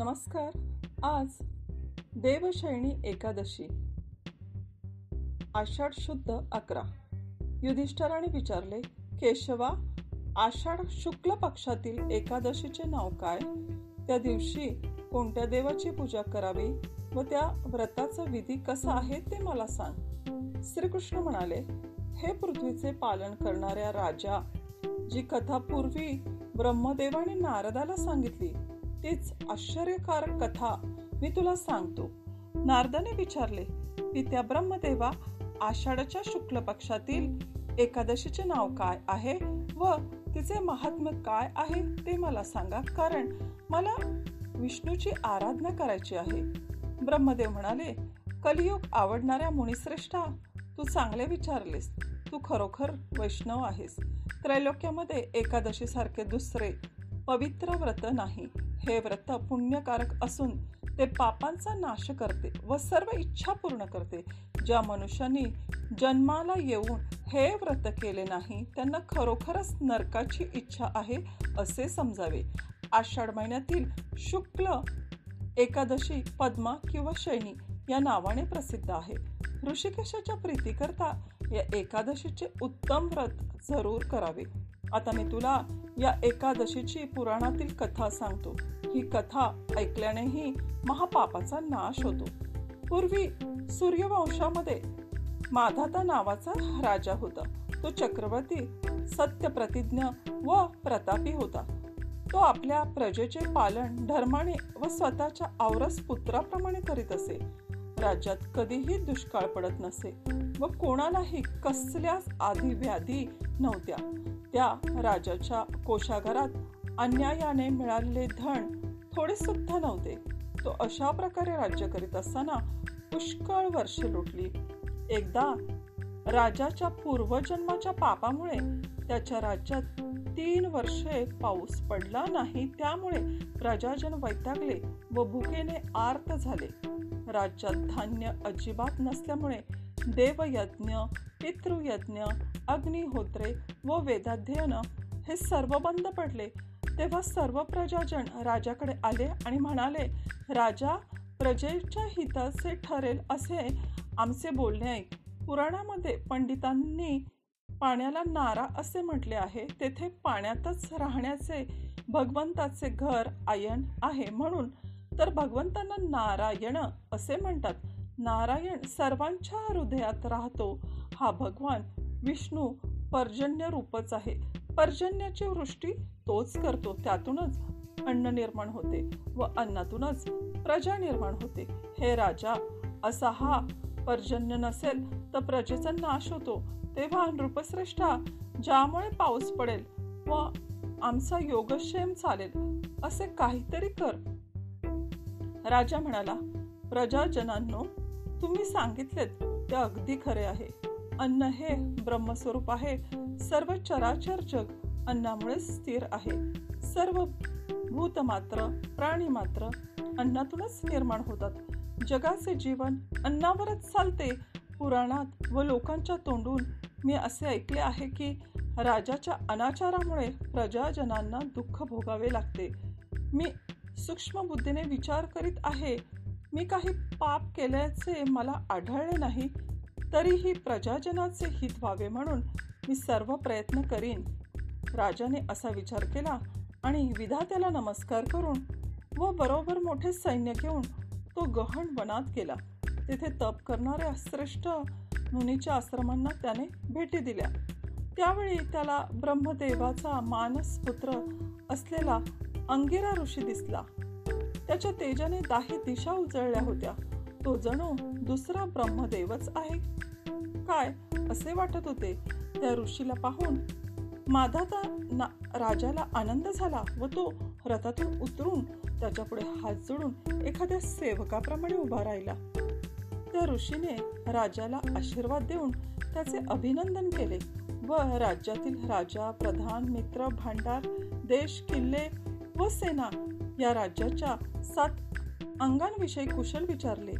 नमस्कार. आज देवशैणी एकादशी. आषाढ शुद्ध अकरा. युधिष्ठराने विचारले केशवा आषाढ शुक्ल पक्षातील एकादशीचे नाव काय? त्या दिवशी कोणत्या देवाची पूजा करावी व त्या व्रताचा विधी कसा आहे ते मला सांग. श्रीकृष्ण म्हणाले हे पृथ्वीचे पालन करणाऱ्या राजा जी कथा पूर्वी ब्रह्मदेवाने नारदाला सांगितली तीच आश्चर्यकारक कथा मी तुला सांगतो. नारदाने विचारले पित्या ब्रह्मदेवा आषाढच्या शुक्ल पक्षातील एकादशीचे नाव काय आहे व तिचे महात्म्य काय आहे ते मला सांगा. कारण मला विष्णूची आराधना करायची आहे. ब्रह्मदेव म्हणाले कलियुग आवडणाऱ्या मुनिश्रेष्ठा तू चांगले विचारलेस. तू खरोखर वैष्णव आहेस. त्रैलोक्यामध्ये एकादशी सारखे दुसरे पवित्र व्रत नाही. हे व्रत पुण्यकारक असून ते पापांचा नाश करते व सर्व इच्छा पूर्ण करते. ज्या मनुष्याने जन्माला येऊन हे व्रत केले नाही त्यांना खरोखरच नरकाची इच्छा आहे असे समजावे. आषाढ महिन्यातील शुक्ल एकादशी पद्मा किंवा शैनी या नावाने प्रसिद्ध आहे. ऋषिकेशाच्या प्रीतीकरता या एकादशीचे उत्तम व्रत जरूर करावे. आता मी तुला या एकादशीची पुराणातील कथा सांगतो. ही कथा ऐकल्यानेही महापापाचा नाश होतो. पूर्वी सूर्यवंशामध्ये माधाता नावाचा राजा होता. तो चक्रवर्ती सत्य प्रतिज्ञ व प्रतापी होता. तो आपल्या प्रजेचे पालन धर्माने व स्वतःच्या आवरस पुत्राप्रमाणे करीत असे. राज्यात कधीही दुष्काळ पडत नसे व कोणालाही कसल्याच आधी व्याधी नव्हत्या. त्या राजाच्या कोशाघरात अन्यायाने मिळालेले धन थोडे सुद्धा नव्हते. तो अशा प्रकारे राज्य करीत असताना पुष्कळ वर्षे लुटली. एकदा राजाच्या पूर्वजन्माच्या पापामुळे त्याच्या राज्यात तीन वर्षे पाऊस पडला नाही त्यामुळे प्रजाजन वैतागले. व भुकेने आर्त झाले. राज्यात धान्य अजिबात नसल्यामुळे देवयज्ञ पितृयज्ञ अग्निहोत्रे व वेदाध्ययन हे सर्व बंद पडले. तेव्हा सर्व प्रजाजन राजाकडे आले आणि म्हणाले राजा प्रजेच्या हिताचे ठरेल असे आमचे बोलणे ऐक. पुराणामध्ये पंडितांनी पाण्याला नारा असे म्हटले आहे तेथे पाण्यातच राहण्याचे भगवंताचे घर आयन आहे म्हणून तर भगवंतांना नारायण असे म्हणतात. नारायण सर्वांच्या हृदयात राहतो. हा भगवान विष्णू पर्जन्य रूपच आहे. पर्जन्याची वृष्टी तोच करतो. त्यातूनच अन्न निर्माण होते व अन्नातूनच प्रजा निर्माण होते. हे राजा असा हा पर्जन्य नसेल तर प्रजेचा नाश होतो. तेव्हा नृपश्रेष्ठा ज्यामुळे पाऊस पडेल व आमचा योगक्षेम चालेल असे काहीतरी कर. राजा म्हणाला प्रजाजनांनो तुम्ही सांगितलेत ते अगदी खरे आहे. अन्न हे ब्रह्मस्वरूप आहे. सर्व चराचर जग अन्नामुळे स्थिर आहे. सर्व भूत मात्र प्राणी मात्र अन्नातूनच निर्माण होतात. जगाचे जीवन अन्नावरच चालते. पुराणात व लोकांच्या तोंडून मी असे ऐकले आहे की राजाच्या अनाचारामुळे प्रजाजनांना दुःख भोगावे लागते. मी सूक्ष्म बुद्धीने विचार करीत आहे. मी काही पाप केल्याचे मला आढळले नाही तरीही प्रजाजनाचे हित व्हावे म्हणून मी सर्व प्रयत्न करीन. राजाने असा विचार केला आणि विधात्याला नमस्कार करून व बरोबर मोठे सैन्य घेऊन तो गहन वनात गेला. तेथे तप करणाऱ्या श्रेष्ठ मुनीच्या आश्रमांना त्याने भेटी दिल्या. त्यावेळी त्याला ब्रह्मदेवाचा मानस पुत्र असलेला अंगिरा ऋषी दिसला. त्याच्या तेजाने दाही दिशा उजळल्या होत्या. तो जणू दुसरा ब्रह्मदेवच आहे. काय असे वाटत होते? त्या ऋषीला पाहून माधाता राजाला आनंद झाला व तो रथातून उतरून त्याच्या पुढे हात जोडून एखाद्या सेवकाप्रमाणे उभा राहिला. त्या ऋषीने राजाला आशीर्वाद देऊन त्याचे अभिनंदन केले व राज्यातील राजा प्रधान मित्र भांडार देश किल्ले व सेना या राज्याच्या सात अंगांविषयी कुशल विचारले.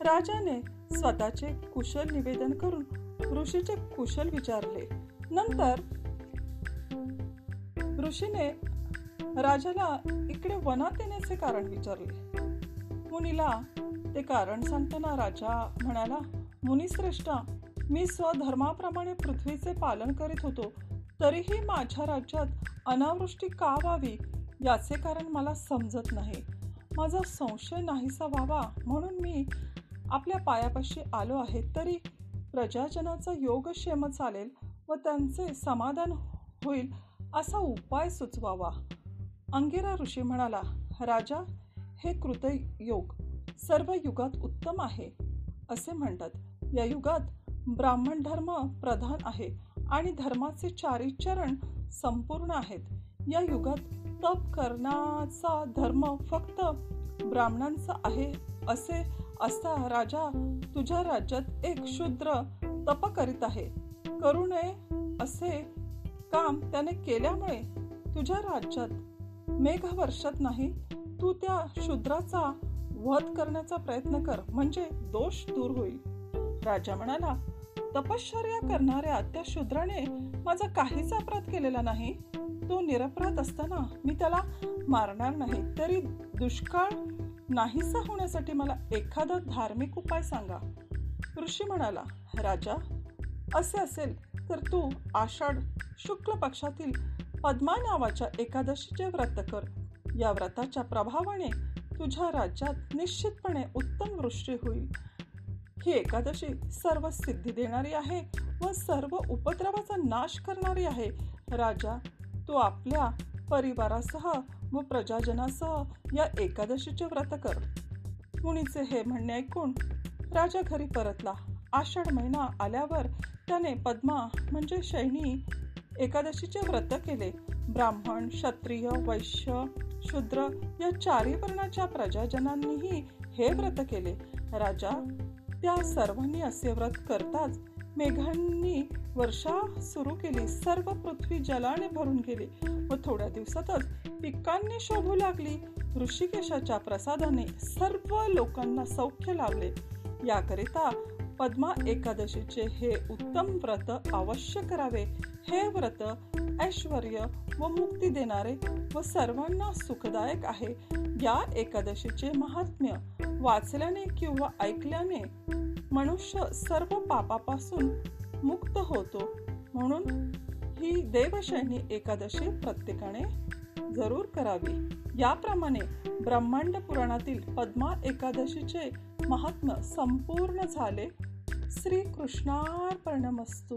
राजाने स्वतःचे कुशल निवेदन करून ऋषीचे कुशल विचारले. नंतर ऋषीने राजाला इकडे वनात येण्याचे कारण विचारले. मुनीला ते कारण सांगताना राजा म्हणाला मुनिश्रेष्ठा मी स्वधर्माप्रमाणे पृथ्वीचे पालन करीत होतो तरीही माझ्या राज्यात अनावृष्टी का व्हावी याचे कारण मला समजत नाही. माझा संशय नाहीसा व्हावा म्हणून मी आपल्या पायापाशी आलो आहे. तरी प्रजाजनाचा योगक्षेम चालेल व त्यांचे समाधान होईल असा उपाय सुचवावा. अंगिरा ऋषी म्हणाला राजा हे कृतयोग सर्व युगात उत्तम आहे असे म्हणतात. या युगात ब्राह्मण धर्म प्रधान आहे आणि धर्माचे चारी चरण संपूर्ण आहेत. या युगात तप करण्याचा धर्म फक्त ब्राह्मणांचा आहे असे असता राजा तुझ्या राज्यात एक शूद्र तप करीत आहे. करू नये असे काम त्याने केल्यामुळे तुझ्या राज्यात मेघ वर्षत नाही तू त्या शूद्राचा वध करण्याचा प्रयत्न कर म्हणजे दोष दूर होईल. राजा म्हणाला तपश्चर्या करणाऱ्या त्या शूद्राने माझा काहीच अपराध केलेला नाही. तो निरपराध असताना मी त्याला मारणार नाही. तरी दुष्काळ नाहीसा होण्यासाठी मला एखादा धार्मिक उपाय सांगा. ऋषी म्हणाला राजा असे असेल तर तू आषाढ शुक्ल पक्षातील पद्मा नावाच्या एकादशीचे व्रत कर. या व्रताच्या प्रभावाने तुझ्या राज्यात निश्चितपणे उत्तम वृष्टी होईल. ही एकादशी सर्व सिद्धी देणारी आहे व सर्व उपद्रवाचा नाश करणारी आहे. राजा तू आपल्या परिवारासह व प्रजाजनासह या एकादशीचे व्रत कर. मुनीचे हे म्हणणे ऐकून राजा घरी परतला. आषाढ महिना आल्यावर त्याने पद्मा म्हणजे शैनी एकादशीचे व्रत केले. ब्राह्मण क्षत्रिय वैश्य शूद्र या चारी वर्णाच्या प्रजाजनांनीही हे व्रत केले. राजा त्या सर्वांनी असे व्रत करताच मेघांनी वर्षा सुरू केली. सर्व पृथ्वी जलाने भरून गेली व थोड्या दिवसातच पिकांनी शोभू लागली. ऋषिकेशाच्या प्रसादाने सर्व लोकांना सौख्य लावले याकरिता पद्मा एकादशीचे हे उत्तम व्रत अवश्य करावे. हे व्रत ऐश्वर व मुक्ती देणारे व सर्वांना सुखदायक आहे. या एकादशीचे महात्म्य वाचल्याने किंवा ऐकल्याने मनुष्य सर्व पापापासून मुक्त होतो. म्हणून ही देवशैनी एकादशी प्रत्येकाने जरूर करावी. याप्रमाणे ब्रह्मांड पुराणातील पद्मा एकादशीचे महात्म्य संपूर्ण झाले. श्री कृष्णार्पणमस्तू